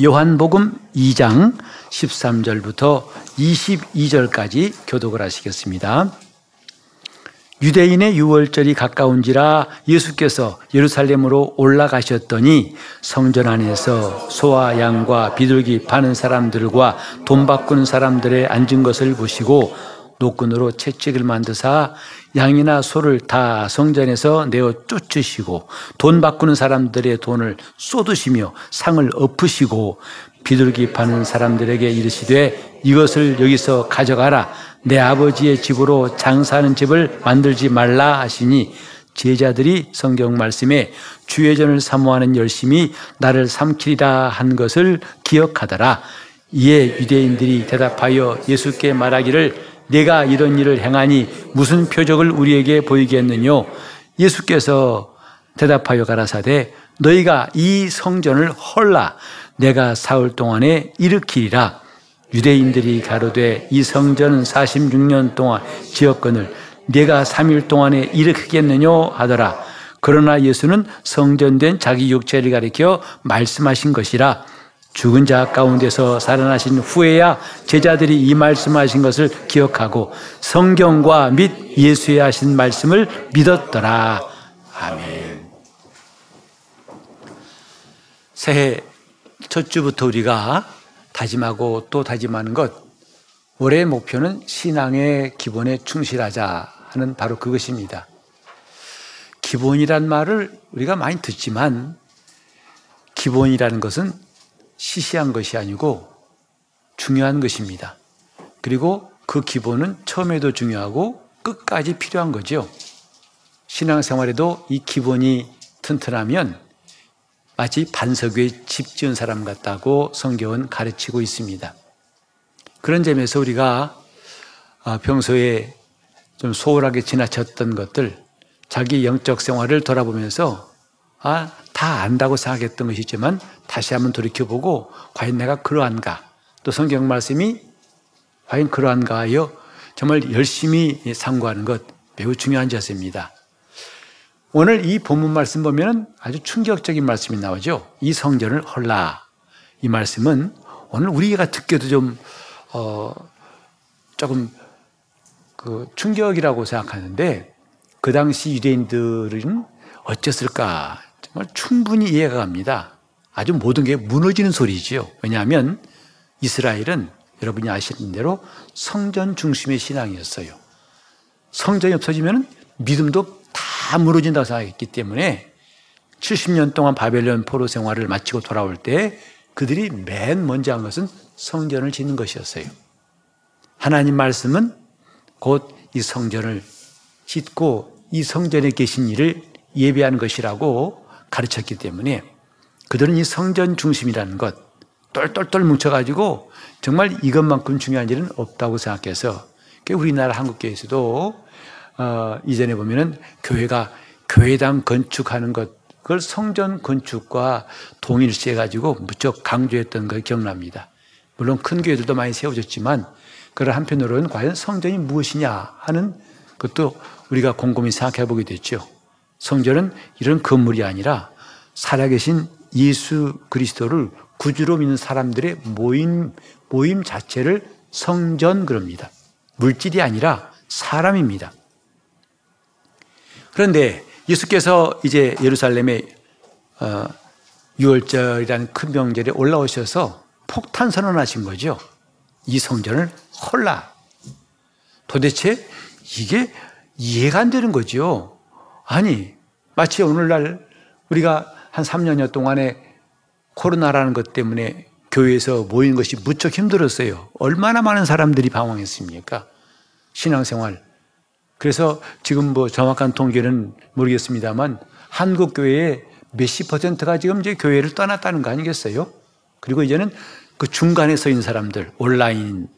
요한복음 2장 13절부터 22절까지 교독을 하시겠습니다. 유대인의 유월절이 가까운지라 예수께서 예루살렘으로 올라가셨더니 성전 안에서 소와 양과 비둘기 파는 사람들과 돈 바꾸는 사람들의 앉은 것을 보시고 노끈으로 채찍을 만드사 양이나 소를 다 성전에서 내어 쫓으시고 돈 바꾸는 사람들의 돈을 쏟으시며 상을 엎으시고 비둘기 파는 사람들에게 이르시되 이것을 여기서 가져가라. 내 아버지의 집으로 장사하는 집을 만들지 말라 하시니 제자들이 성경 말씀에 주의 전을 사모하는 열심이 나를 삼키리라 한 것을 기억하더라. 이에 유대인들이 대답하여 예수께 말하기를 내가 이런 일을 행하니 무슨 표적을 우리에게 보이겠느뇨? 예수께서 대답하여 가라사대 너희가 이 성전을 헐라. 내가 사흘 동안에 일으키리라. 유대인들이 가로되 이 성전은 46년 동안 지었건을 내가 3일 동안에 일으키겠느뇨 하더라. 그러나 예수는 성전된 자기 육체를 가리켜 말씀하신 것이라 죽은 자 가운데서 살아나신 후에야 제자들이 이 말씀하신 것을 기억하고 성경과 및 예수의 하신 말씀을 믿었더라. 아멘. 새해 첫 주부터 우리가 다짐하고 또 다짐하는 것, 올해의 목표는 신앙의 기본에 충실하자 하는 바로 그것입니다. 기본이란 말을 우리가 많이 듣지만 기본이라는 것은 시시한 것이 아니고 중요한 것입니다. 그리고 그 기본은 처음에도 중요하고 끝까지 필요한 거죠. 신앙생활에도 이 기본이 튼튼하면 마치 반석 위에 집 지은 사람 같다고 성경은 가르치고 있습니다. 그런 점에서 우리가 아, 평소에 좀 소홀하게 지나쳤던 것들, 자기 영적 생활을 돌아보면서 아, 다 안다고 생각했던 것이지만 다시 한번 돌이켜보고 과연 내가 그러한가? 또 성경 말씀이 과연 그러한가 하여 정말 열심히 상고하는 것 매우 중요한 자세입니다. 오늘 이 본문 말씀 보면 아주 충격적인 말씀이 나오죠. 이 성전을 헐라. 이 말씀은 오늘 우리가 듣기도 좀, 어, 조금 그 충격이라고 생각하는데 그 당시 유대인들은 어쨌을까? 정말 충분히 이해가 갑니다. 아주 모든 게 무너지는 소리지요. 왜냐하면 이스라엘은 여러분이 아시는 대로 성전 중심의 신앙이었어요. 성전이 없어지면 믿음도 다 무너진다고 생각했기 때문에 70년 동안 바벨론 포로 생활을 마치고 돌아올 때 그들이 맨 먼저 한 것은 성전을 짓는 것이었어요. 하나님 말씀은 곧 이 성전을 짓고 이 성전에 계신 이를 예배하는 것이라고 가르쳤기 때문에 그들은 이 성전 중심이라는 것, 똘똘똘 뭉쳐가지고 정말 이것만큼 중요한 일은 없다고 생각해서 우리나라 한국교회에서도 어, 이전에 보면은 교회가 교회당 건축하는 것, 그걸 성전 건축과 동일시해 가지고 무척 강조했던 걸 기억납니다. 물론 큰 교회들도 많이 세워졌지만 그런 한편으로는 과연 성전이 무엇이냐 하는 것도 우리가 곰곰이 생각해 보게 됐죠. 성전은 이런 건물이 아니라 살아계신 예수 그리스도를 구주로 믿는 사람들의 모임, 모임 자체를 성전 그럽니다. 물질이 아니라 사람입니다. 그런데 예수께서 이제 예루살렘에 어, 6월절이라는 큰 명절에 올라오셔서 폭탄 선언하신 거죠. 이 성전을 헐라. 도대체 이게 이해가 안 되는 거죠. 아니, 마치 오늘날 우리가 한 3년여 동안에 코로나라는 것 때문에 교회에서 모인 것이 무척 힘들었어요. 얼마나 많은 사람들이 방황했습니까? 신앙생활. 그래서 지금 뭐 정확한 통계는 모르겠습니다만 한국 교회의 몇십 퍼센트가 지금 이제 교회를 떠났다는 거 아니겠어요? 그리고 이제는 그 중간에 서 있는 사람들, 온라인,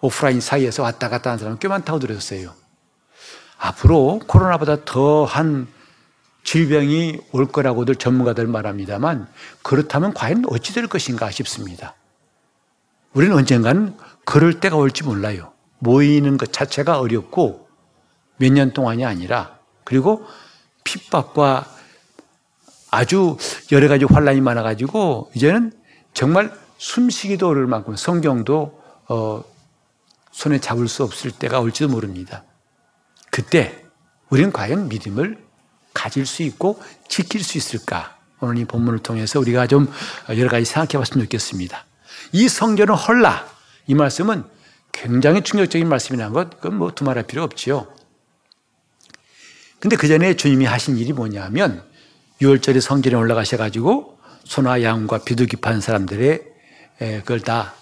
오프라인 사이에서 왔다 갔다 하는 사람 꽤 많다고 들었어요. 앞으로 코로나보다 더한 질병이 올 거라고들 전문가들 말합니다만 그렇다면 과연 어찌 될 것인가 싶습니다. 우리는 언젠가는 그럴 때가 올지 몰라요. 모이는 것 자체가 어렵고 몇 년 동안이 아니라 그리고 핍박과 아주 여러 가지 환란이 많아가지고 이제는 정말 숨쉬기도 어려울 만큼 성경도 어, 손에 잡을 수 없을 때가 올지도 모릅니다. 그때 우리는 과연 믿음을 가질 수 있고 지킬 수 있을까? 오늘 이 본문을 통해서 우리가 좀 여러 가지 생각해 봤으면 좋겠습니다. 이 성전은 헐라. 이 말씀은 굉장히 충격적인 말씀이라는 것, 그건 뭐 두말할 필요 없지요. 근데 그 전에 주님이 하신 일이 뭐냐면 6월절에 성전에 올라가셔가지고 소나 양과 비둘기 판 사람들의 그걸 다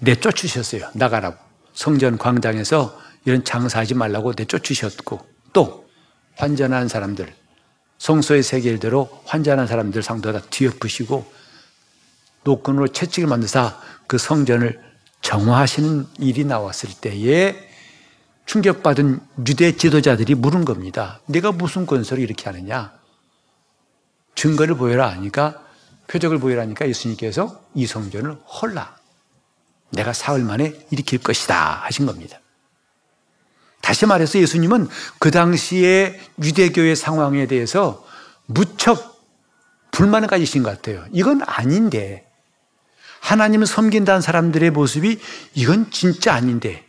내쫓으셨어요. 나가라고. 성전 광장에서 이런 장사하지 말라고 내쫓으셨고 또 환전한 사람들 성소의 세계일대로 환전한 사람들 상도 다 뒤엎으시고 노끈으로 채찍을 만드사 그 성전을 정화하시는 일이 나왔을 때에 충격받은 유대 지도자들이 물은 겁니다. 내가 무슨 건설을 이렇게 하느냐? 증거를 보여라 하니까 표적을 보여라 하니까 예수님께서 이 성전을 헐라. 내가 사흘 만에 일으킬 것이다 하신 겁니다. 다시 말해서 예수님은 그 당시에 유대교의 상황에 대해서 무척 불만을 가지신 것 같아요. 이건 아닌데. 하나님을 섬긴다는 사람들의 모습이 이건 진짜 아닌데.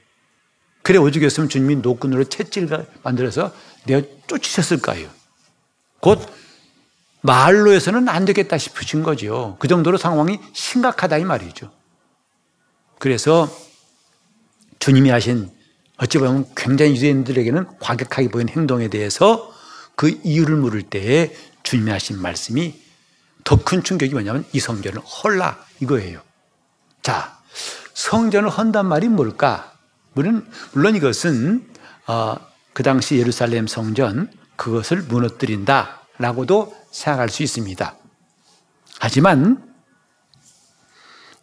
그래 오죽했으면 주님이 노끈으로 채찍을 만들어서 내가 쫓으셨을까요? 곧 말로 해서는 안 되겠다 싶으신 거죠. 그 정도로 상황이 심각하다 이 말이죠. 그래서 주님이 하신 어찌 보면 굉장히 유대인들에게는 과격하게 보인 행동에 대해서 그 이유를 물을 때에 주님이 하신 말씀이 더 큰 충격이 뭐냐면 이 성전을 헐라 이거예요. 자, 성전을 헌단 말이 뭘까? 물론, 물론 이것은 어, 그 당시 예루살렘 성전 그것을 무너뜨린다라고도 생각할 수 있습니다. 하지만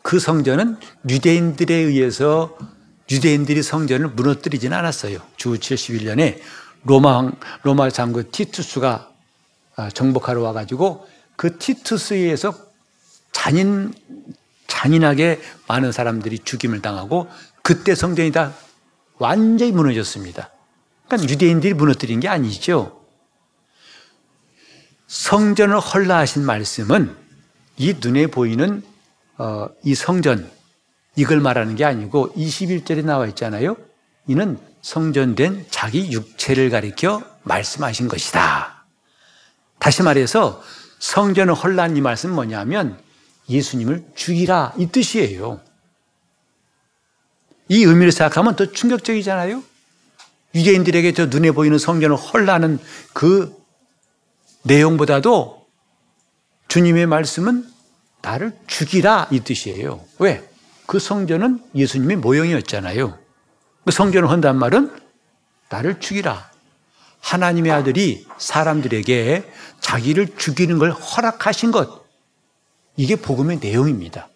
그 성전은 유대인들에 의해서 유대인들이 성전을 무너뜨리지는 않았어요. 주 71년에 로마 로마 장군 티투스가 아, 정복하러 와가지고 그 티투스에 의해서 잔인 잔인하게 많은 사람들이 죽임을 당하고 그때 성전이 다 완전히 무너졌습니다. 그러니까 유대인들이 무너뜨린 게 아니죠. 성전을 헐라하신 말씀은 이 눈에 보이는 어, 이 성전 이걸 말하는 게 아니고 21절에 나와 있잖아요. 이는 성전된 자기 육체를 가리켜 말씀하신 것이다. 다시 말해서 성전을 헐란 이 말씀은 뭐냐면 예수님을 죽이라 이 뜻이에요. 이 의미를 생각하면 더 충격적이잖아요. 유대인들에게 저 눈에 보이는 성전을 헐라는 그 내용보다도 주님의 말씀은 나를 죽이라 이 뜻이에요. 왜? 그 성전은 예수님의 모형이었잖아요. 그 성전을 헌단 말은 나를 죽이라. 하나님의 아들이 사람들에게 자기를 죽이는 걸 허락하신 것. 이게 복음의 내용입니다.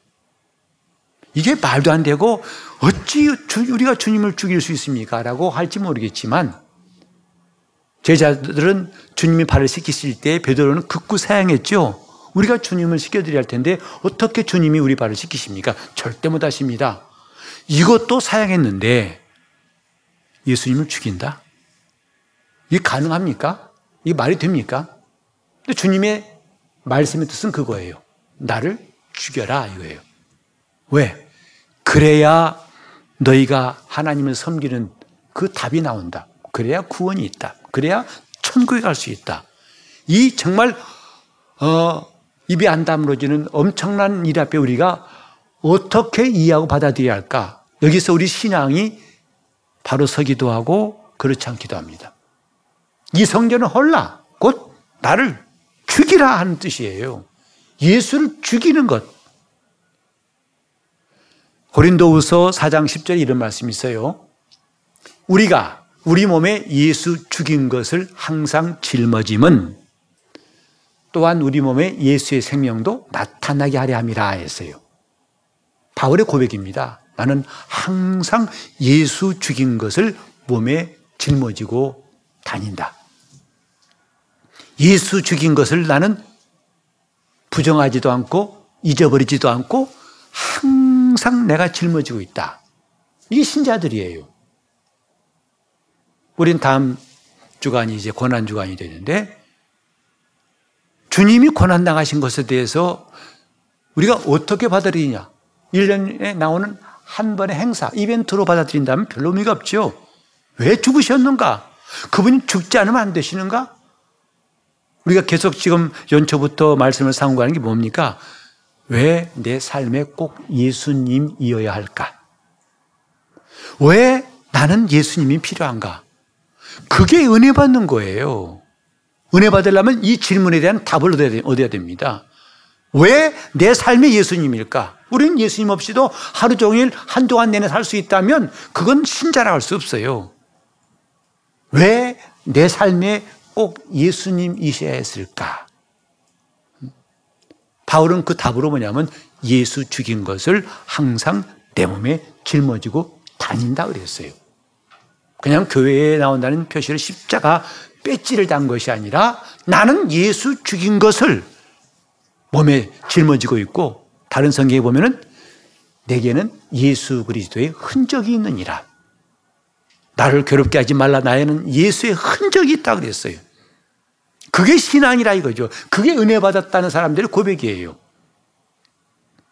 이게 말도 안 되고 어찌 우리가 주님을 죽일 수 있습니까? 라고 할지 모르겠지만 제자들은 주님이 발을 씻기실 때 베드로는 극구 사양했죠. 우리가 주님을 씻겨드려야 할 텐데 어떻게 주님이 우리 발을 씻기십니까? 절대 못 하십니다. 이것도 사양했는데 예수님을 죽인다? 이게 가능합니까? 이게 말이 됩니까? 근데 주님의 말씀의 뜻은 그거예요. 나를 죽여라 이거예요. 왜? 그래야 너희가 하나님을 섬기는 그 답이 나온다. 그래야 구원이 있다. 그래야 천국에 갈 수 있다. 이 정말 어, 입이 안 다물어지는 엄청난 일 앞에 우리가 어떻게 이해하고 받아들여야 할까? 여기서 우리 신앙이 바로 서기도 하고 그렇지 않기도 합니다. 이 성전은 헐라. 곧 나를 죽이라 하는 뜻이에요. 예수를 죽이는 것. 고린도후서 4장 10절에 이런 말씀이 있어요. 우리가 우리 몸에 예수 죽인 것을 항상 짊어짐은 또한 우리 몸에 예수의 생명도 나타나게 하려 함이라 했어요. 바울의 고백입니다. 나는 항상 예수 죽인 것을 몸에 짊어지고 다닌다. 예수 죽인 것을 나는 부정하지도 않고 잊어버리지도 않고 항상 내가 짊어지고 있다. 이게 신자들이에요. 우린 다음 주간이 이제 고난 주간이 되는데 주님이 고난당하신 것에 대해서 우리가 어떻게 받아들이냐? 1년에 나오는 한 번의 행사, 이벤트로 받아들인다면 별로 의미가 없죠. 왜 죽으셨는가? 그분이 죽지 않으면 안 되시는가? 우리가 계속 지금 연초부터 말씀을 상고하는 게 뭡니까? 왜 내 삶에 꼭 예수님이어야 할까? 왜 나는 예수님이 필요한가? 그게 은혜 받는 거예요. 은혜 받으려면 이 질문에 대한 답을 얻어야 됩니다. 왜 내 삶이 예수님일까? 우리는 예수님 없이도 하루 종일 한동안 내내 살 수 있다면 그건 신자라 할 수 없어요. 왜 내 삶에 꼭 예수님이셔야 했을까? 바울은 그 답으로 뭐냐면 예수 죽인 것을 항상 내 몸에 짊어지고 다닌다 그랬어요. 그냥 교회에 나온다는 표시를 십자가 배지를 단 것이 아니라 나는 예수 죽인 것을 몸에 짊어지고 있고 다른 성경에 보면은 내게는 예수 그리스도의 흔적이 있느니라. 나를 괴롭게 하지 말라 나에는 예수의 흔적이 있다 그랬어요. 그게 신앙이라 이거죠. 그게 은혜 받았다는 사람들의 고백이에요.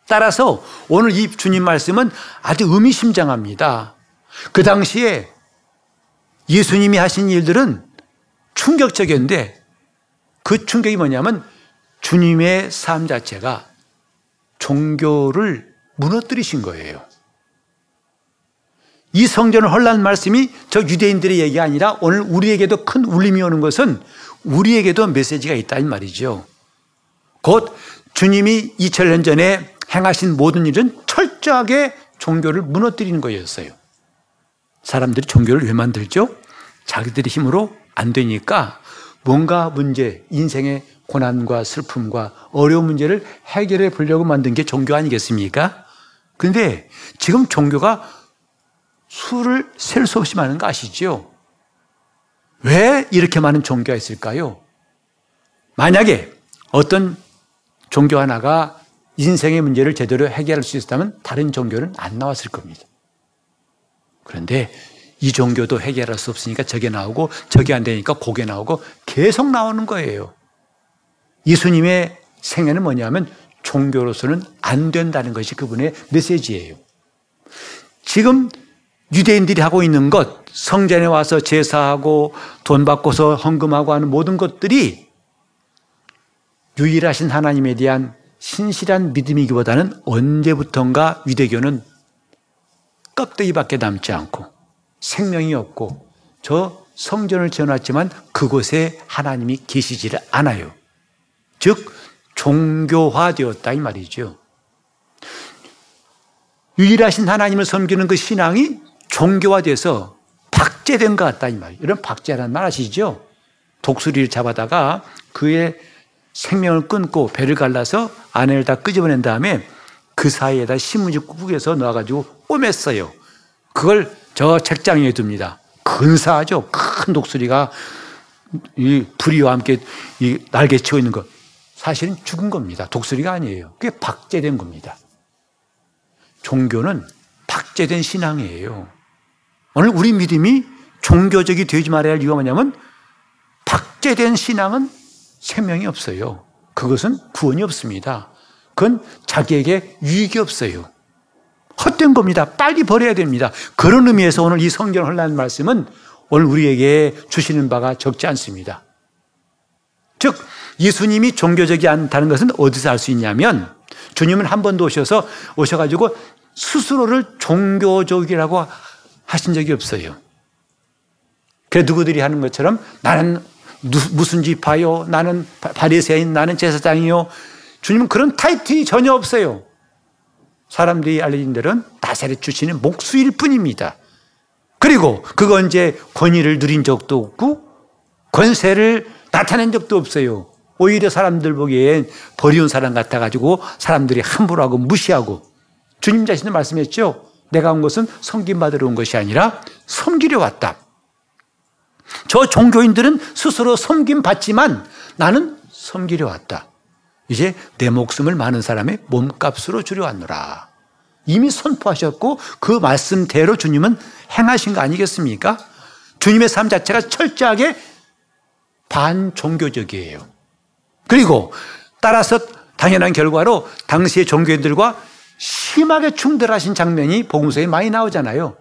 따라서 오늘 이 주님 말씀은 아주 의미심장합니다. 그 당시에 예수님이 하신 일들은 충격적이었는데 그 충격이 뭐냐면 주님의 삶 자체가 종교를 무너뜨리신 거예요. 이 성전을 헐란 말씀이 저 유대인들의 얘기가 아니라 오늘 우리에게도 큰 울림이 오는 것은 우리에게도 메시지가 있다는 말이죠. 곧 주님이 2000년 전에 행하신 모든 일은 철저하게 종교를 무너뜨리는 거였어요. 사람들이 종교를 왜 만들죠? 자기들의 힘으로 안 되니까 뭔가 문제, 인생의 고난과 슬픔과 어려운 문제를 해결해 보려고 만든 게 종교 아니겠습니까? 근데 지금 종교가 수를 셀 수 없이 많은 거 아시죠? 왜 이렇게 많은 종교가 있을까요? 만약에 어떤 종교 하나가 인생의 문제를 제대로 해결할 수 있었다면 다른 종교는 안 나왔을 겁니다. 그런데 이 종교도 해결할 수 없으니까 저게 나오고 저게 안 되니까 고게 나오고 계속 나오는 거예요. 예수님의 생애는 뭐냐면 종교로서는 안 된다는 것이 그분의 메시지예요. 지금 유대인들이 하고 있는 것, 성전에 와서 제사하고 돈 받고서 헌금하고 하는 모든 것들이 유일하신 하나님에 대한 신실한 믿음이기보다는 언제부턴가 유대교는 껍데기밖에 남지 않고 생명이 없고 저 성전을 지어놨지만 그곳에 하나님이 계시지를 않아요. 즉 종교화되었다 이 말이죠. 유일하신 하나님을 섬기는 그 신앙이 종교화돼서 박제된 것 같다 이 말이에요. 이런 박제라는 말 아시죠? 독수리를 잡아다가 그의 생명을 끊고 배를 갈라서 아내를 다 끄집어낸 다음에 그 사이에다 신문지 꾸겨서 넣어가지고 꼬맸어요. 그걸 저 책장 위에 둡니다. 근사하죠. 큰 독수리가 이 부리와 함께 이 날개 치고 있는 것. 사실은 죽은 겁니다. 독수리가 아니에요. 그게 박제된 겁니다. 종교는 박제된 신앙이에요. 오늘 우리 믿음이 종교적이 되지 말아야 할 이유가 뭐냐면 박제된 신앙은 생명이 없어요. 그것은 구원이 없습니다. 그건 자기에게 유익이 없어요. 헛된 겁니다. 빨리 버려야 됩니다. 그런 의미에서 오늘 이 성경 흘러는 말씀은 오늘 우리에게 주시는 바가 적지 않습니다. 즉, 예수님이 종교적이 않다는 것은 어디서 알 수 있냐면 주님은 한 번도 오셔서 오셔가지고 스스로를 종교적이라고 하신 적이 없어요. 그 누구들이 하는 것처럼 나는 무슨 지파요? 나는 바리새인, 나는 제사장이요. 주님은 그런 타이틀이 전혀 없어요. 사람들이 알려진 대로는 나사렛 출신의 목수일 뿐입니다. 그리고 그거 이제 권위를 누린 적도 없고 권세를 나타낸 적도 없어요. 오히려 사람들 보기엔 버리운 사람 같아가지고 사람들이 함부로 하고 무시하고 주님 자신도 말씀했죠. 내가 온 것은 섬김 받으러 온 것이 아니라 섬기려 왔다. 저 종교인들은 스스로 섬김 받지만 나는 섬기려 왔다. 이제 내 목숨을 많은 사람의 몸값으로 줄여왔노라. 이미 선포하셨고 그 말씀대로 주님은 행하신 거 아니겠습니까? 주님의 삶 자체가 철저하게 반종교적이에요. 그리고 따라서 당연한 결과로 당시의 종교인들과 심하게 충돌하신 장면이 복음서에 많이 나오잖아요.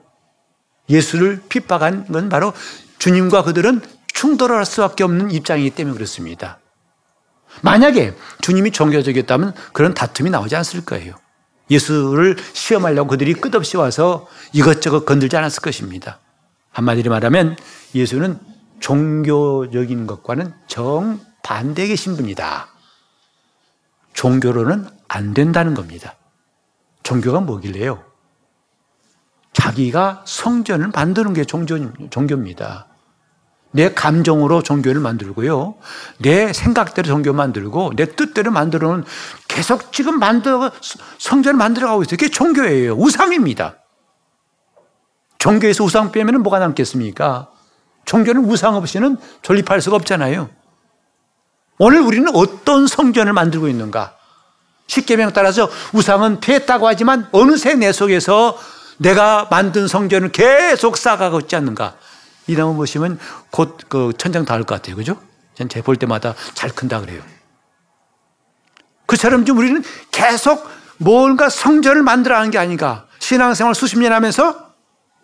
예수를 핍박한 건 바로 주님과 그들은 충돌할 수밖에 없는 입장이기 때문에 그렇습니다. 만약에 주님이 종교적이었다면 그런 다툼이 나오지 않았을 거예요. 예수를 시험하려고 그들이 끝없이 와서 이것저것 건들지 않았을 것입니다. 한마디로 말하면 예수는 종교적인 것과는 정반대에 계신 분이다. 종교로는 안 된다는 겁니다. 종교가 뭐길래요? 자기가 성전을 만드는 게 종교, 종교입니다. 내 감정으로 종교를 만들고요. 내 생각대로 종교 만들고 내 뜻대로 만들어 놓은 계속 지금 만들어 성전을 만들어 가고 있어요. 그게 종교예요. 우상입니다. 종교에서 우상 빼면 뭐가 남겠습니까? 종교는 우상 없이는 존립할 수가 없잖아요. 오늘 우리는 어떤 성전을 만들고 있는가? 십계명 따라서 우상은 피했다고 하지만 어느새 내 속에서 내가 만든 성전을 계속 쌓아가고 있지 않는가? 이 나무 보시면 곧 그 천장 닿을 것 같아요. 그죠? 전 제 볼 때마다 잘 큰다 그래요. 그처럼 좀 우리는 계속 뭔가 성전을 만들어 가는 게 아닌가. 신앙생활 수십 년 하면서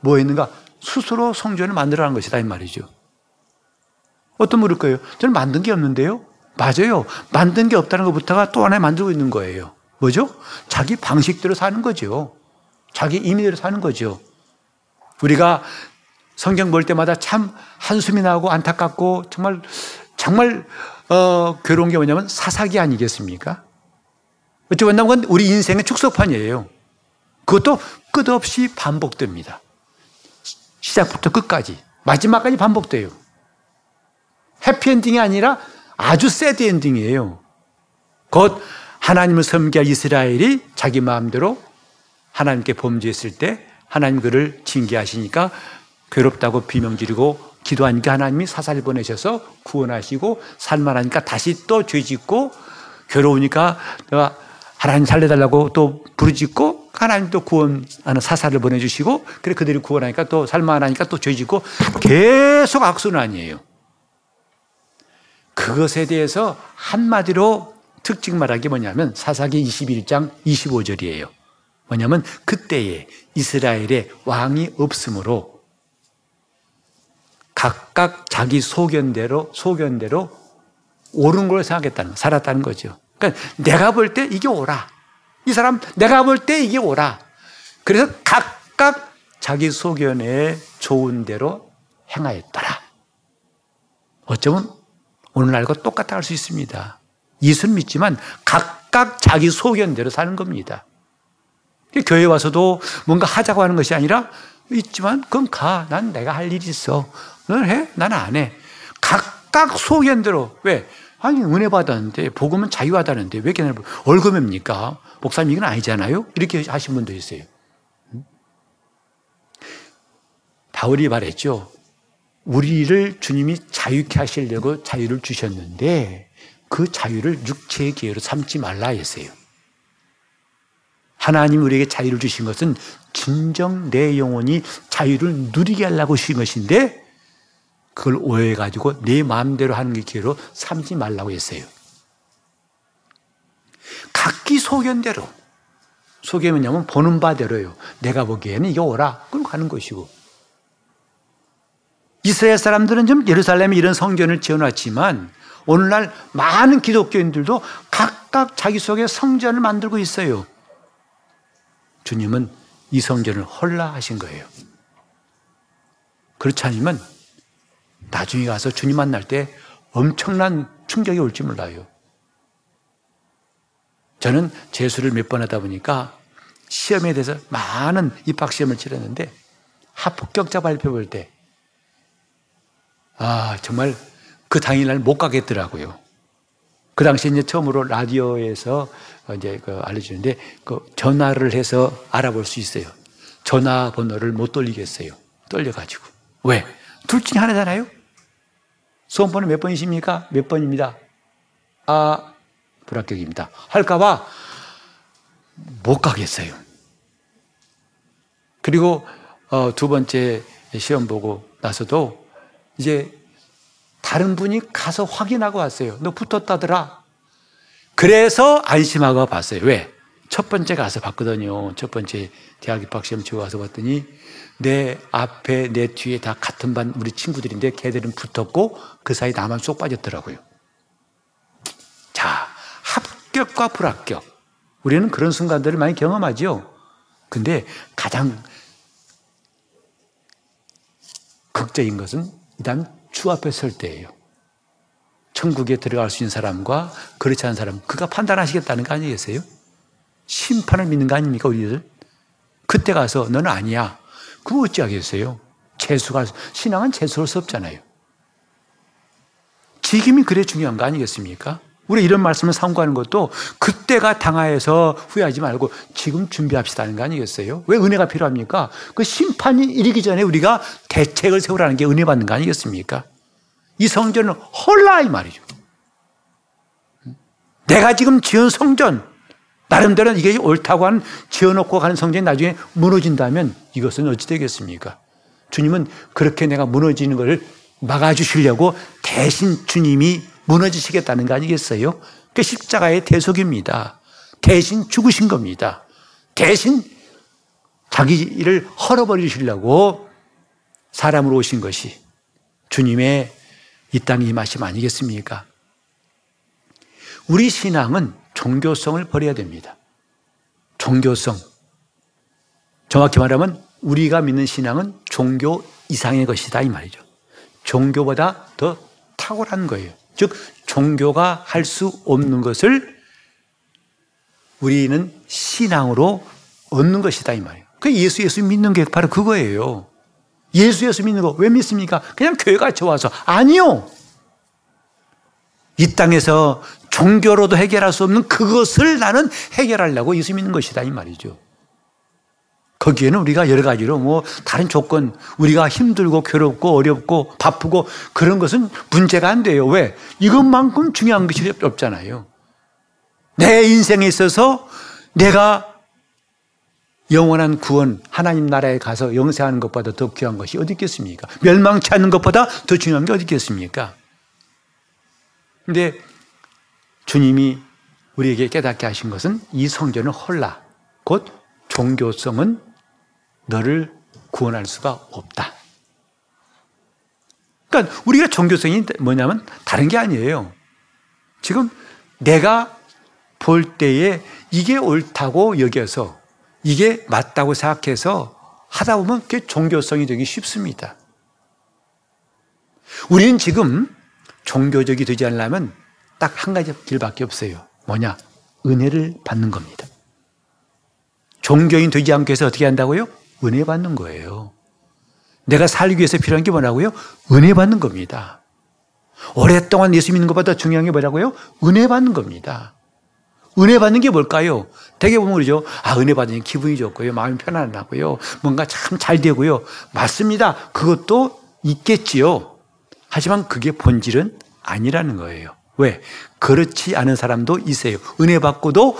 뭐 있는가? 스스로 성전을 만들어 가는 것이다. 이 말이죠. 어떤 물을 거예요? 저는 만든 게 없는데요. 맞아요. 만든 게 없다는 것부터가 또 하나 만들고 있는 거예요. 뭐죠? 자기 방식대로 사는 거죠. 자기 임의대로 사는 거죠. 우리가 성경 볼 때마다 참 한숨이 나고 안타깝고 정말 정말 어, 괴로운 게 뭐냐면 사사기 아니겠습니까? 어찌 보면 우리 인생의 축소판이에요. 그것도 끝없이 반복됩니다. 시작부터 끝까지 마지막까지 반복돼요. 해피엔딩이 아니라 아주 새드 엔딩이에요. 곧 하나님을 섬기할 이스라엘이 자기 마음대로 하나님께 범죄했을 때 하나님 그를 징계하시니까 괴롭다고 비명 지르고 기도하니까 하나님이 사살 보내셔서 구원하시고 살만하니까 다시 또 죄 짓고 괴로우니까 내가 하나님 살려달라고 또 부르짖고 하나님 또 구원하는 사살을 보내주시고 그래 그들이 구원하니까 또 살만하니까 또 죄짓고 계속 악순환이에요. 그것에 대해서 한마디로 특징 말하기 뭐냐면 사사기 21장 25절이에요. 뭐냐면 그때에 이스라엘에 왕이 없으므로 각각 자기 소견대로 소견대로 옳은 걸 생각했다는 살았다는 거죠. 그러니까 내가 볼 때 이게 옳아. 이 사람 내가 볼 때 이게 옳아. 그래서 각각 자기 소견에 좋은 대로 행하였더라. 어쩌면 오늘날과 똑같아 할 수 있습니다. 예수는 믿지만 각각 자기 소견대로 사는 겁니다. 교회 와서도 뭔가 하자고 하는 것이 아니라 있지만 그럼 가. 난 내가 할 일이 있어. 너는 해? 나는 안 해. 각각 소견대로. 왜? 아니, 은혜 받았는데, 복음은 자유하다는데, 왜 걔네를 월급입니까? 목사님 이건 아니잖아요? 이렇게 하신 분도 있어요. 바울이 말했죠. 우리를 주님이 자유케 하시려고 자유를 주셨는데, 그 자유를 육체의 기회로 삼지 말라 했어요. 하나님 우리에게 자유를 주신 것은 진정 내 영혼이 자유를 누리게 하려고 주신 것인데 그걸 오해해가지고 내 마음대로 하는 게 기회로 삼지 말라고 했어요. 각기 소견대로. 소견이냐면 보는 바대로요. 내가 보기에는 이거 오라. 그럼 가는 것이고. 이스라엘 사람들은 좀 예루살렘에 이런 성전을 지어놨지만 오늘날 많은 기독교인들도 각각 자기 속에 성전을 만들고 있어요. 주님은 이 성전을 헐라 하신 거예요. 그렇지 않으면 나중에 가서 주님 만날 때 엄청난 충격이 올지 몰라요. 저는 재수를 몇 번 하다 보니까 시험에 대해서 많은 입학시험을 치렀는데 합격자 발표 볼 때, 아, 정말 그 당일날 못 가겠더라고요. 그 당시에 이제 처음으로 라디오에서 이제 그 알려주는데 그 전화를 해서 알아볼 수 있어요. 전화번호를 못 돌리겠어요. 떨려가지고. 왜? 둘 중에 하나잖아요? 수험번호 몇 번이십니까? 몇 번입니다. 아, 불합격입니다. 할까봐 못 가겠어요. 그리고 어, 두 번째 시험 보고 나서도 이제 다른 분이 가서 확인하고 왔어요. 너 붙었다더라. 그래서 안심하고 봤어요. 왜? 첫 번째 가서 봤거든요. 첫 번째 대학 입학시험 치고 가서 봤더니 내 앞에 내 뒤에 다 같은 반 우리 친구들인데 걔들은 붙었고 그 사이 나만 쏙 빠졌더라고요. 자, 합격과 불합격. 우리는 그런 순간들을 많이 경험하죠. 근데 가장 극적인 것은 일단 주 앞에 설 때예요. 천국에 들어갈 수 있는 사람과 그렇지 않은 사람, 그가 판단하시겠다는 거 아니겠어요? 심판을 믿는 거 아닙니까, 우리들? 그때 가서 너는 아니야. 그거 어찌하겠어요? 재수가, 신앙은 재수할 수 없잖아요. 지금이 그래 중요한 거 아니겠습니까? 우리 이런 말씀을 삼고하는 것도 그때가 당하여서 후회하지 말고 지금 준비합시다는 거 아니겠어요? 왜 은혜가 필요합니까? 그 심판이 이르기 전에 우리가 대책을 세우라는 게 은혜 받는 거 아니겠습니까? 이 성전은 헐라 이 말이죠. 내가 지금 지은 성전, 나름대로 이게 옳다고 한 지어놓고 가는 성전이 나중에 무너진다면 이것은 어찌 되겠습니까? 주님은 그렇게 내가 무너지는 것을 막아주시려고 대신 주님이 무너지시겠다는 거 아니겠어요? 그 십자가의 대속입니다. 대신 죽으신 겁니다. 대신 자기 일을 헐어버리시려고 사람으로 오신 것이 주님의 이 땅에 임하심 아니겠습니까? 우리 신앙은 종교성을 버려야 됩니다. 종교성. 정확히 말하면 우리가 믿는 신앙은 종교 이상의 것이다 이 말이죠. 종교보다 더 탁월한 거예요. 즉 종교가 할 수 없는 것을 우리는 신앙으로 얻는 것이다 이 말이에요. 그 예수 예수 믿는 게 바로 그거예요. 예수 예수 믿는 거 왜 믿습니까? 그냥 교회 같이 와서 아니요. 이 땅에서 종교로도 해결할 수 없는 그것을 나는 해결하려고 예수 믿는 것이다 이 말이죠. 거기에는 우리가 여러 가지로 뭐 다른 조건, 우리가 힘들고 괴롭고 어렵고 바쁘고 그런 것은 문제가 안 돼요. 왜? 이것만큼 중요한 것이 없잖아요. 내 인생에 있어서 내가 영원한 구원, 하나님 나라에 가서 영생하는 것보다 더 귀한 것이 어디 있겠습니까? 멸망치 않는 것보다 더 중요한 게 어디 있겠습니까? 근데 주님이 우리에게 깨닫게 하신 것은 이 성전은 헐라. 곧 종교성은 너를 구원할 수가 없다. 그러니까 우리가 종교성이 뭐냐면 다른 게 아니에요. 지금 내가 볼 때에 이게 옳다고 여겨서 이게 맞다고 생각해서 하다 보면 그게 종교성이 되기 쉽습니다. 우리는 지금 종교적이 되지 않으려면 딱 한 가지 길밖에 없어요. 뭐냐? 은혜를 받는 겁니다. 종교인 되지 않기 위해서 어떻게 한다고요? 은혜 받는 거예요. 내가 살기 위해서 필요한 게 뭐라고요? 은혜 받는 겁니다. 오랫동안 예수 믿는 것보다 중요한 게 뭐라고요? 은혜 받는 겁니다. 은혜 받는 게 뭘까요? 대개 보면 그러죠. 아, 은혜 받으니 기분이 좋고요. 마음이 편안하고요. 뭔가 참 잘 되고요. 맞습니다. 그것도 있겠지요. 하지만 그게 본질은 아니라는 거예요. 왜? 그렇지 않은 사람도 있어요. 은혜 받고도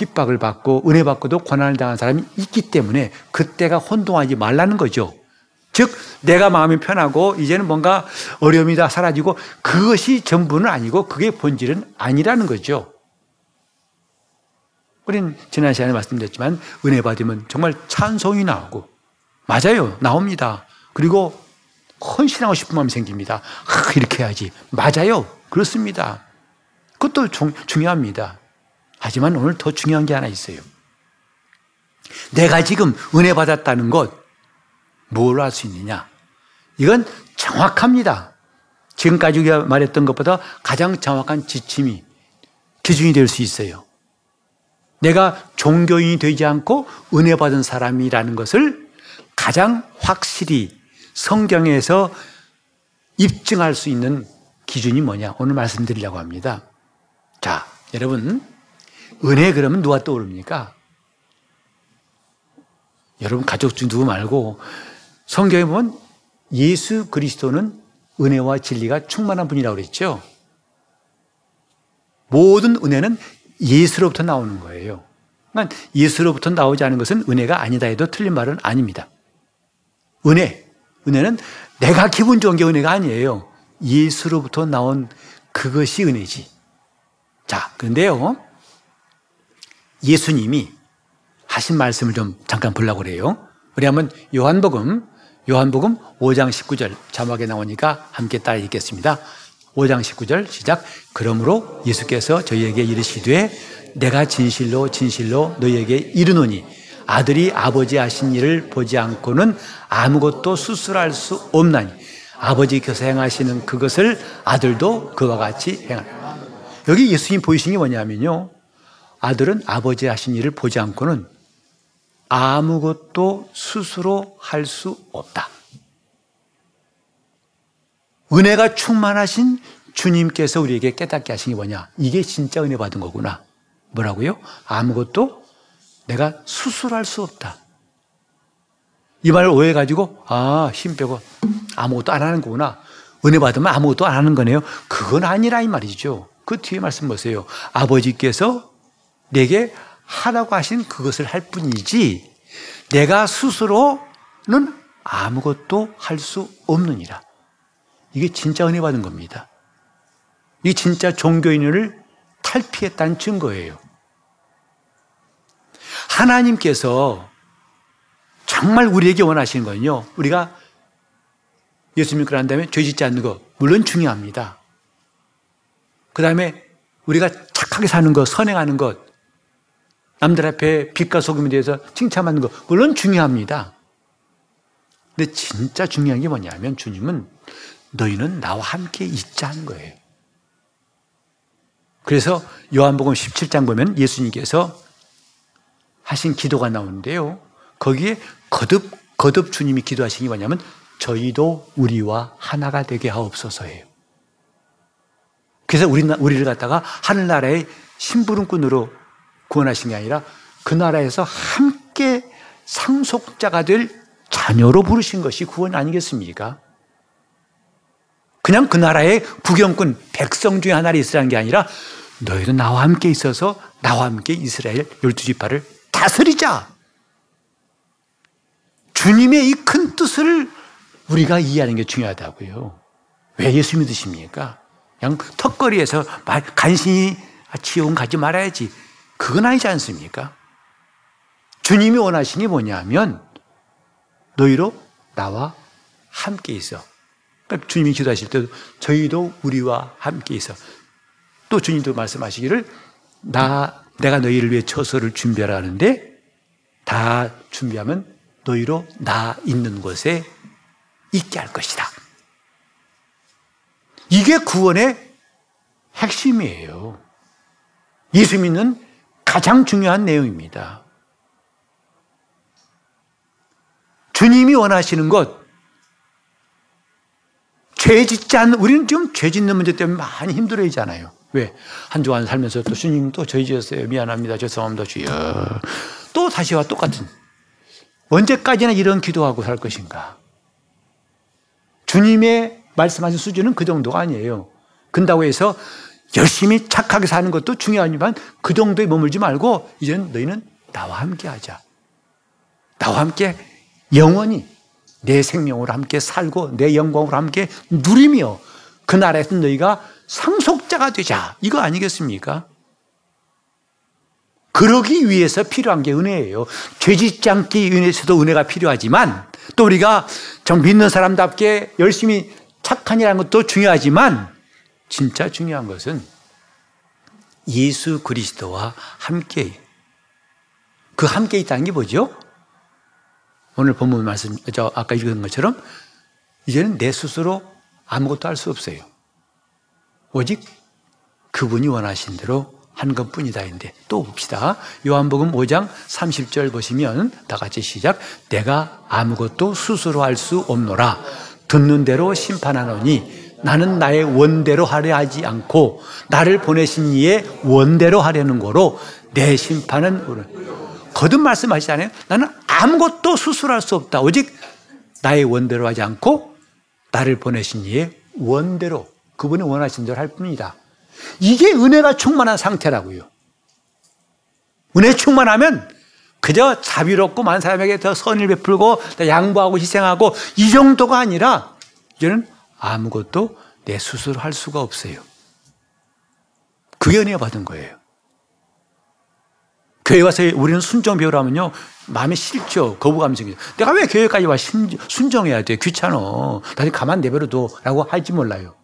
핍박을 받고 은혜 받고도 고난을 당한 사람이 있기 때문에 그때가 혼동하지 말라는 거죠. 즉 내가 마음이 편하고 이제는 뭔가 어려움이 다 사라지고 그것이 전부는 아니고 그게 본질은 아니라는 거죠. 우린 지난 시간에 말씀드렸지만 은혜 받으면 정말 찬송이 나오고 맞아요. 나옵니다. 그리고 헌신하고 싶은 마음이 생깁니다. 아, 이렇게 해야지. 맞아요. 그렇습니다. 그것도 중, 중요합니다. 하지만 오늘 더 중요한 게 하나 있어요. 내가 지금 은혜 받았다는 것, 뭘 할 수 있느냐? 이건 정확합니다. 지금까지 우리가 말했던 것보다 가장 정확한 지침이, 기준이 될 수 있어요. 내가 종교인이 되지 않고 은혜 받은 사람이라는 것을 가장 확실히 성경에서 입증할 수 있는 기준이 뭐냐? 오늘 말씀드리려고 합니다. 자, 여러분, 은혜 그러면 누가 떠오릅니까? 여러분 가족 중 누구 말고 성경에 보면 예수 그리스도는 은혜와 진리가 충만한 분이라고 그랬죠. 모든 은혜는 예수로부터 나오는 거예요. 그러니까 예수로부터 나오지 않은 것은 은혜가 아니다 해도 틀린 말은 아닙니다. 은혜, 은혜는 내가 기분 좋은 게 은혜가 아니에요. 예수로부터 나온 그것이 은혜지. 자, 그런데요. 예수님이 하신 말씀을 좀 잠깐 보려고 그래요. 한번 요한복음, 요한복음 5장 19절 자막에 나오니까 함께 따라 읽겠습니다. 5장 19절 시작. 그러므로 예수께서 저희에게 이르시되 내가 진실로 진실로 너희에게 이르노니 아들이 아버지 하신 일을 보지 않고는 아무것도 수술할 수 없나니 아버지께서 행하시는 그것을 아들도 그와 같이 행하라. 여기 예수님 보이신 게 뭐냐면요. 아들은 아버지 하신 일을 보지 않고는 아무것도 스스로 할 수 없다. 은혜가 충만하신 주님께서 우리에게 깨닫게 하신 게 뭐냐? 이게 진짜 은혜 받은 거구나. 뭐라고요? 아무것도 내가 수술할 수 없다. 이 말을 오해가지고, 아, 힘 빼고 아무것도 안 하는 거구나. 은혜 받으면 아무것도 안 하는 거네요. 그건 아니라 이 말이죠. 그 뒤에 말씀 보세요. 아버지께서 내게 하라고 하신 그것을 할 뿐이지 내가 스스로는 아무것도 할 수 없느니라. 이게 진짜 은혜 받은 겁니다. 이 진짜 종교인을 탈피했다는 증거예요. 하나님께서 정말 우리에게 원하시는 건요. 우리가 예수 믿고 난 다음에 죄 짓지 않는 거 물론 중요합니다. 그 다음에 우리가 착하게 사는 것, 선행하는 것, 남들 앞에 빛과 소금에 대해서 칭찬받는 것 물론 중요합니다. 근데 진짜 중요한 게 뭐냐면 주님은 너희는 나와 함께 있자는 거예요. 그래서 요한복음 17장 보면 예수님께서 하신 기도가 나오는데요. 거기에 거듭 거듭 주님이 기도하신 게 뭐냐면 저희도 우리와 하나가 되게 하옵소서예요. 그래서 우리 우리를 갖다가 하늘나라의 심부름꾼으로 구원하신 게 아니라 그 나라에서 함께 상속자가 될 자녀로 부르신 것이 구원 아니겠습니까? 그냥 그 나라의 구경꾼 백성 중에 하나를 있으라는 게 아니라 너희도 나와 함께 있어서 나와 함께 이스라엘 열두 지파를 다스리자. 주님의 이 큰 뜻을 우리가 이해하는 게 중요하다고요. 왜 예수 믿으십니까? 그냥 턱걸이에서 간신히 지옥 가지 말아야지. 그건 아니지 않습니까? 주님이 원하시니 뭐냐면 너희로 나와 함께 있어. 그러니까 주님이 기도하실 때도 저희도 우리와 함께 있어. 또 주님도 말씀하시기를 나 내가 너희를 위해 처소를 준비하라 하는데 다 준비하면 너희로 나 있는 곳에 있게 할 것이다. 이게 구원의 핵심이에요. 예수 믿는 가장 중요한 내용입니다. 주님이 원하시는 것, 죄 짓지 않는, 우리는 지금 죄 짓는 문제 때문에 많이 힘들어 하잖아요. 왜? 한 주간 살면서 또 주님 또죄 지었어요. 미안합니다. 죄송합니다. 주여. 또 다시와 똑같은. 언제까지나 이런 기도하고 살 것인가? 주님의 말씀하신 수준은 그 정도가 아니에요. 근다고 해서 열심히 착하게 사는 것도 중요하지만 그 정도에 머물지 말고 이제는 너희는 나와 함께 하자. 나와 함께 영원히 내 생명으로 함께 살고 내 영광으로 함께 누리며 그 나라에서 너희가 상속자가 되자. 이거 아니겠습니까? 그러기 위해서 필요한 게 은혜예요. 죄짓지 않기 위해서도 은혜가 필요하지만 또 우리가 정 믿는 사람답게 열심히 착한 일하는 것도 중요하지만 진짜 중요한 것은 예수 그리스도와 함께 그 함께 있다는 게 뭐죠? 오늘 본문 말씀, 저 아까 읽은 것처럼 이제는 내 스스로 아무것도 할 수 없어요. 오직 그분이 원하신 대로 한 것뿐이다. 인데 또 봅시다. 요한복음 5장 30절 보시면 다 같이 시작. 내가 아무것도 스스로 할 수 없노라. 듣는 대로 심판하노니 나는 나의 원대로 하려 하지 않고 나를 보내신 이의 원대로 하려는 거로 내 심판은 거듭 말씀하시잖아요. 나는 아무것도 수술할 수 없다. 오직 나의 원대로 하지 않고 나를 보내신 이의 원대로 그분이 원하신 대로 할 뿐이다. 이게 은혜가 충만한 상태라고요. 은혜 충만하면 그저 자비롭고 많은 사람에게 더 선을 베풀고 양보하고 희생하고 이 정도가 아니라 이제는 아무것도 내 스스로 할 수가 없어요. 그게 은혜 받은 거예요. 교회 와서 우리는 순종 배우라면요. 마음에 싫죠. 거부감 생기죠. 내가 왜 교회까지 와 순종해야 돼? 귀찮아. 다시 가만 내버려둬. 라고 할지 몰라요.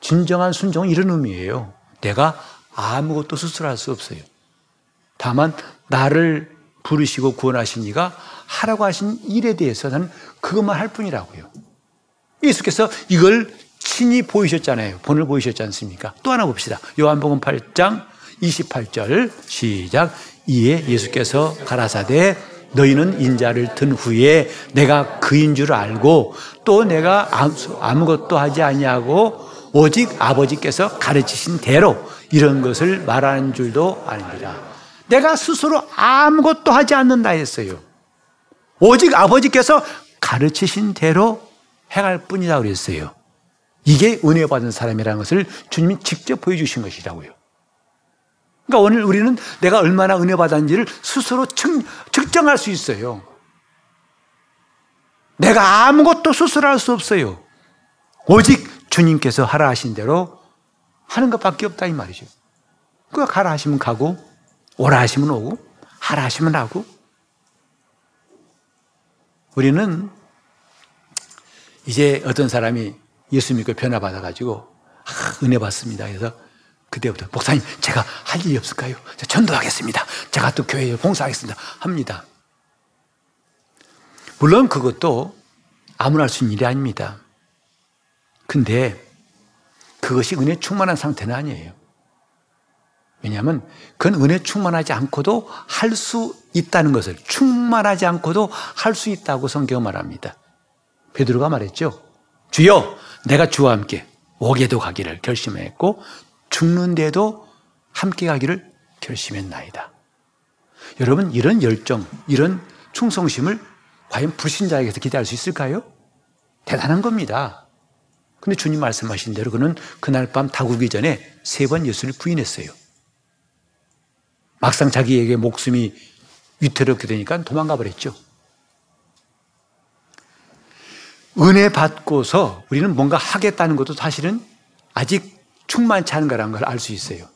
진정한 순종은 이런 의미예요. 내가 아무것도 스스로 수 없어요. 다만 나를 부르시고 구원하신 이가 하라고 하신 일에 대해서는 그것만 할 뿐이라고요. 예수께서 이걸 친히 보이셨잖아요. 본을 보이셨지 않습니까? 또 하나 봅시다. 요한복음 8장 28절 시작 이에 예수께서 가라사대 너희는 인자를 든 후에 내가 그인 줄 알고 또 내가 아무것도 하지 아니하고 오직 아버지께서 가르치신 대로 이런 것을 말하는 줄도 아닙니다. 내가 스스로 아무것도 하지 않는다 했어요. 오직 아버지께서 가르치신 대로 행할 뿐이다 그랬어요. 이게 은혜 받은 사람이라는 것을 주님이 직접 보여주신 것이라고요. 그러니까 오늘 우리는 내가 얼마나 은혜 받았는지를 스스로 측, 측정할 수 있어요. 내가 아무것도 스스로 할 수 없어요. 오직 주님께서 하라 하신 대로 하는 것밖에 없다 이 말이죠. 그 가라 하시면 가고 오라 하시면 오고 하라 하시면 하고 우리는 이제 어떤 사람이 예수 믿고 변화 받아가지고 아, 은혜 받습니다. 그래서 그때부터 목사님 제가 할 일이 없을까요? 전도하겠습니다. 제가 또 교회에 봉사하겠습니다. 합니다. 물론 그것도 아무나 할 수 있는 일이 아닙니다. 근데 그것이 은혜 충만한 상태는 아니에요. 왜냐하면 그건 은혜 충만하지 않고도 할 수 있다는 것을 충만하지 않고도 할 수 있다고 성경 말합니다. 베드로가 말했죠. 주여 내가 주와 함께 옥에도 가기를 결심했고 죽는데도 함께 가기를 결심했나이다. 여러분, 이런 열정, 이런 충성심을 과연 불신자에게서 기대할 수 있을까요? 대단한 겁니다. 근데 주님 말씀하신 대로 그는 그날 밤 다구기 전에 세 번 예수를 부인했어요. 막상 자기에게 목숨이 위태롭게 되니까 도망가 버렸죠. 은혜 받고서 우리는 뭔가 하겠다는 것도 사실은 아직 충만치 않은 거라는 걸 알 수 있어요.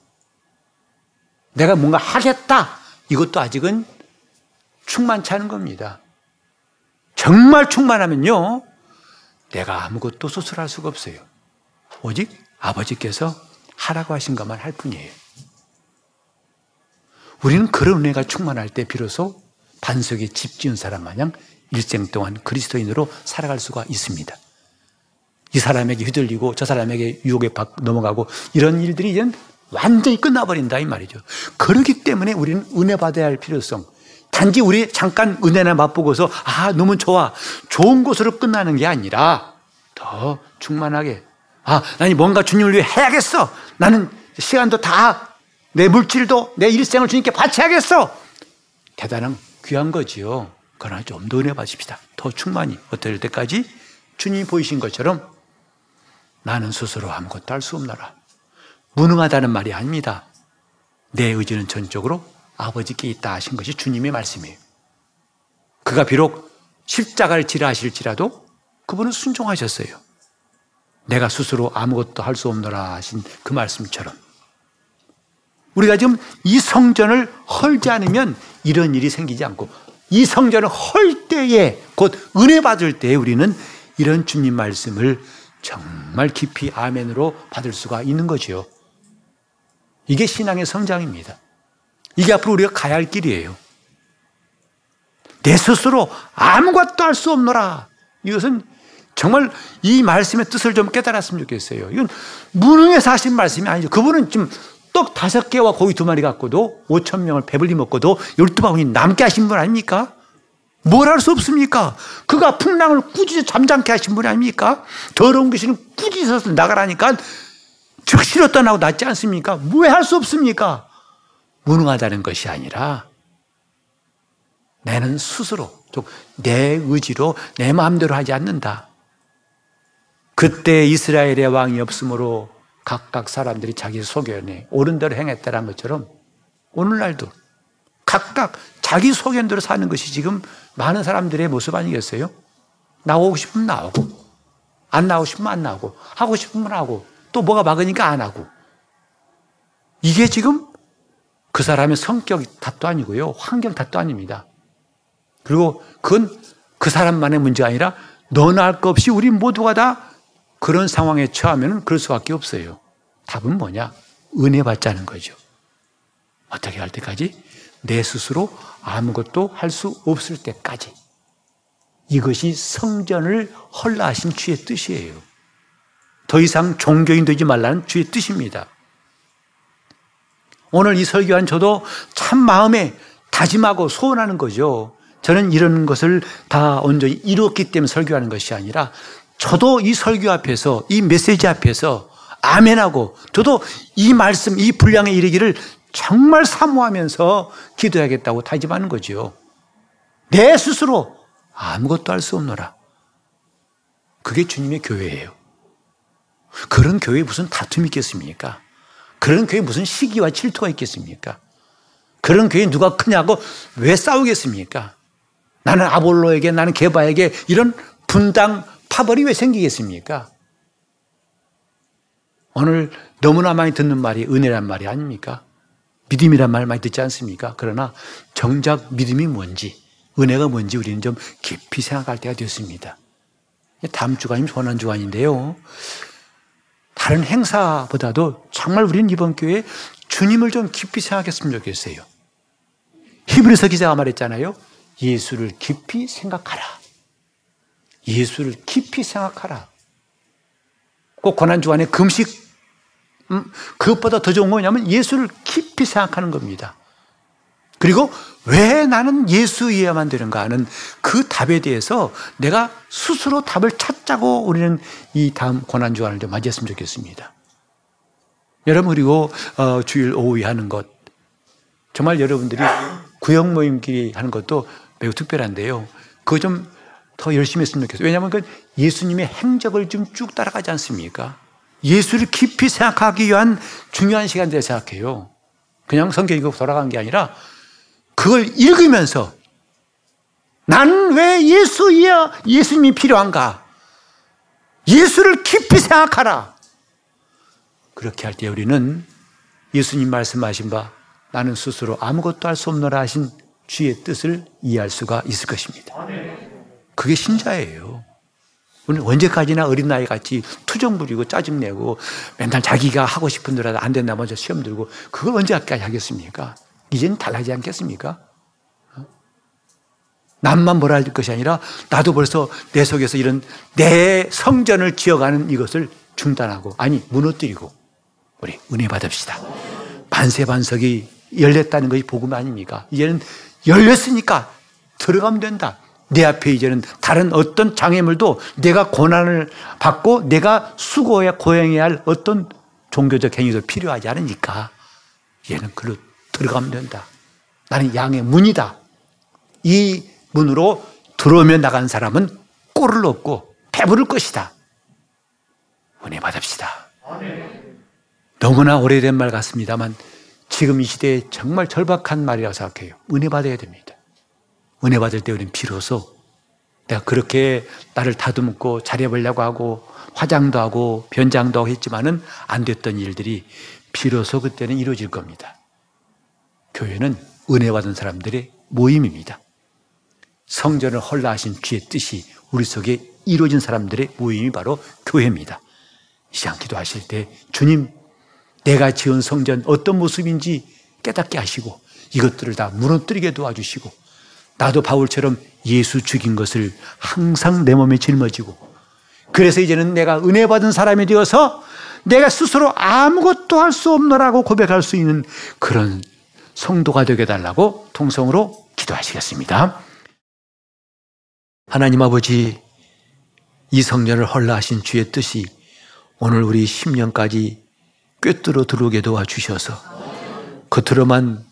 내가 뭔가 하겠다. 이것도 아직은 충만치 않은 겁니다. 정말 충만하면요. 내가 아무것도 소설할 수가 없어요. 오직 아버지께서 하라고 하신 것만 할 뿐이에요. 우리는 그런 은혜가 충만할 때 비로소 반석에 집 지은 사람 마냥 일생 동안 그리스도인으로 살아갈 수가 있습니다. 이 사람에게 휘둘리고 저 사람에게 유혹에 넘어가고 이런 일들이 이제 완전히 끝나버린다 이 말이죠. 그렇기 때문에 우리는 은혜 받아야 할 필요성. 단지 우리 잠깐 은혜나 맛보고서 아 너무 좋아 좋은 곳으로 끝나는 게 아니라 더 충만하게 아 나는 뭔가 주님을 위해 해야겠어. 나는 시간도 다 내 물질도 내 일생을 주님께 바쳐야겠어. 대단한 귀한 거지요. 그러나 좀 더 은혜 받읍시다. 더 충만히 어떨 때까지 주님이 보이신 것처럼 나는 스스로 아무것도 할 수 없나라. 무능하다는 말이 아닙니다. 내 의지는 전적으로 아버지께 있다 하신 것이 주님의 말씀이에요. 그가 비록 십자가를 지라 하실지라도 그분은 순종하셨어요. 내가 스스로 아무것도 할 수 없노라 하신 그 말씀처럼. 우리가 지금 이 성전을 헐지 않으면 이런 일이 생기지 않고 이 성전을 헐 때에 곧 은혜 받을 때에 우리는 이런 주님 말씀을 정말 깊이 아멘으로 받을 수가 있는 거지요. 이게 신앙의 성장입니다. 이게 앞으로 우리가 가야 할 길이에요. 내 스스로 아무것도 할 수 없노라. 이것은 정말 이 말씀의 뜻을 좀 깨달았으면 좋겠어요. 이건 무능해서 하신 말씀이 아니죠. 그분은 지금 떡 다섯 개와 고기 두 마리 갖고도 5천 명을 배불리 먹고도 열두 바구니 남게 하신 분 아닙니까? 뭘 할 수 없습니까? 그가 풍랑을 꾸짖어 잠잠케 하신 분이 아닙니까? 더러운 귀신은 꾸짖어서 나가라니까 즉시로 떠나고 낫지 않습니까? 왜 할 수 없습니까? 무능하다는 것이 아니라 나는 스스로 내 의지로 내 마음대로 하지 않는다. 그때 이스라엘의 왕이 없으므로 각각 사람들이 자기 소견에 옳은 대로 행했다는 것처럼 오늘날도 각각 자기 소견대로 사는 것이 지금 많은 사람들의 모습 아니겠어요? 나오고 싶으면 나오고, 안 나오고 싶으면 안 나오고, 하고 싶으면 하고, 또 뭐가 막으니까 안 하고. 이게 지금 그 사람의 성격 탓도 아니고요. 환경 탓도 아닙니다. 그리고 그건 그 사람만의 문제가 아니라 너나 할 것 없이 우리 모두가 다 그런 상황에 처하면 그럴 수밖에 없어요. 답은 뭐냐? 은혜 받자는 거죠. 어떻게 할 때까지? 내 스스로 아무것도 할 수 없을 때까지. 이것이 성전을 헐라하신 주의 뜻이에요. 더 이상 종교인 되지 말라는 주의 뜻입니다. 오늘 이 설교한 저도 참 마음에 다짐하고 소원하는 거죠. 저는 이런 것을 다 온전히 이루었기 때문에 설교하는 것이 아니라 저도 이 설교 앞에서 이 메시지 앞에서 아멘하고 저도 이 말씀, 이 분량에 이르기를 정말 사모하면서 기도해야겠다고 다짐하는 거지요. 내 스스로 아무것도 할 수 없노라. 그게 주님의 교회예요. 그런 교회에 무슨 다툼이 있겠습니까? 그런 교회에 무슨 시기와 질투가 있겠습니까? 그런 교회에 누가 크냐고 왜 싸우겠습니까? 나는 아볼로에게, 나는 개바에게 이런 분당, 파벌이 왜 생기겠습니까? 오늘 너무나 많이 듣는 말이 은혜란 말이 아닙니까? 믿음이란 말 많이 듣지 않습니까? 그러나 정작 믿음이 뭔지, 은혜가 뭔지 우리는 좀 깊이 생각할 때가 되었습니다. 다음 주간이 소난 주간인데요. 다른 행사보다도 정말 우리는 이번 교회에 주님을 좀 깊이 생각했으면 좋겠어요. 히브리서 기자가 말했잖아요. 예수를 깊이 생각하라. 예수를 깊이 생각하라. 꼭 고난 주간에 금식 음, 그것보다 더 좋은 거냐면 예수를 깊이 생각하는 겁니다. 그리고 왜 나는 예수이어야만 되는가 하는 그 답에 대해서 내가 스스로 답을 찾자고 우리는 이 다음 고난주간을 좀 맞이했으면 좋겠습니다. 여러분, 그리고 어, 주일 오후에 하는 것. 정말 여러분들이 구역 모임끼리 하는 것도 매우 특별한데요. 그거 좀 더 열심히 했으면 좋겠어요. 왜냐하면 그 예수님의 행적을 좀 쭉 따라가지 않습니까? 예수를 깊이 생각하기 위한 중요한 시간들 생각해요. 그냥 성경 읽고 돌아간 게 아니라 그걸 읽으면서 난 왜 예수야, 예수님이 필요한가? 예수를 깊이 생각하라. 그렇게 할 때 우리는 예수님 말씀하신 바 나는 스스로 아무것도 할 수 없노라 하신 주의 뜻을 이해할 수가 있을 것입니다. 그게 신자예요. 우리는 언제까지나 어린 나이 같이 투정 부리고 짜증내고 맨날 자기가 하고 싶은 대로 안 된다 먼저 시험 들고 그걸 언제까지 하겠습니까? 이제는 달라지지 않겠습니까? 어? 남만 뭐라 할 것이 아니라 나도 벌써 내 속에서 이런 내 성전을 지어가는 이것을 중단하고 아니 무너뜨리고 우리 은혜 받읍시다. 반세반석이 열렸다는 것이 복음 아닙니까? 이제는 열렸으니까 들어가면 된다. 내 앞에 이제는 다른 어떤 장애물도 내가 고난을 받고 내가 수고해야 고행해야 할 어떤 종교적 행위도 필요하지 않으니까 얘는 글로 들어가면 된다. 나는 양의 문이다. 이 문으로 들어오며 나간 사람은 꼴을 얻고 배부를 것이다. 은혜 받읍시다. 너무나 오래된 말 같습니다만 지금 이 시대에 정말 절박한 말이라고 생각해요. 은혜 받아야 됩니다. 은혜 받을 때 우리는 비로소 내가 그렇게 나를 다듬고 잘해보려고 하고 화장도 하고 변장도 하고 했지만은 안 됐던 일들이 비로소 그때는 이루어질 겁니다. 교회는 은혜 받은 사람들의 모임입니다. 성전을 헐라하신 주의 뜻이 우리 속에 이루어진 사람들의 모임이 바로 교회입니다. 이 시간 기도하실 때 주님 내가 지은 성전 어떤 모습인지 깨닫게 하시고 이것들을 다 무너뜨리게 도와주시고 나도 바울처럼 예수 죽인 것을 항상 내 몸에 짊어지고 그래서 이제는 내가 은혜 받은 사람이 되어서 내가 스스로 아무것도 할 수 없노라고 고백할 수 있는 그런 성도가 되게 달라고 통성으로 기도하시겠습니다. 하나님 아버지, 이 성전을 헐라하신 주의 뜻이 오늘 우리 10년까지 꿰뚫어 들어오게 도와주셔서 겉으로만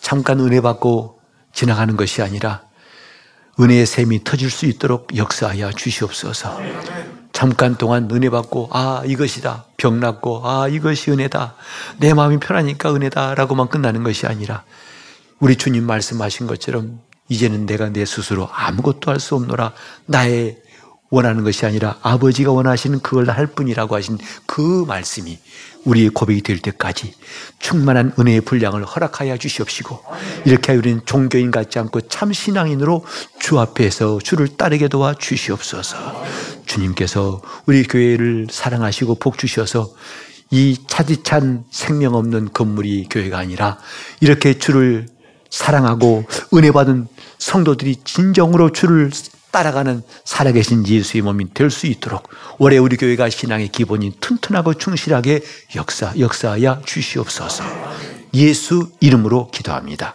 잠깐 은혜 받고 지나가는 것이 아니라 은혜의 샘이 터질 수 있도록 역사하여 주시옵소서. 잠깐 동안 은혜 받고 아 이것이다. 병 낫고 아 이것이 은혜다. 내 마음이 편하니까 은혜다라고만 끝나는 것이 아니라 우리 주님 말씀하신 것처럼 이제는 내가 내 스스로 아무것도 할 수 없노라. 나의 원하는 것이 아니라 아버지가 원하시는 그걸 할 뿐이라고 하신 그 말씀이 우리의 고백이 될 때까지 충만한 은혜의 분량을 허락하여 주시옵시고 이렇게 우리는 종교인 같지 않고 참 신앙인으로 주 앞에서 주를 따르게 도와 주시옵소서. 주님께서 우리 교회를 사랑하시고 복 주셔서 이 차디찬 생명 없는 건물이 교회가 아니라 이렇게 주를 사랑하고 은혜 받은 성도들이 진정으로 주를 따라가는 살아계신 예수의 몸이 될 수 있도록 올해 우리 교회가 신앙의 기본인 튼튼하고 충실하게 역사 역사하여 주시옵소서. 예수 이름으로 기도합니다.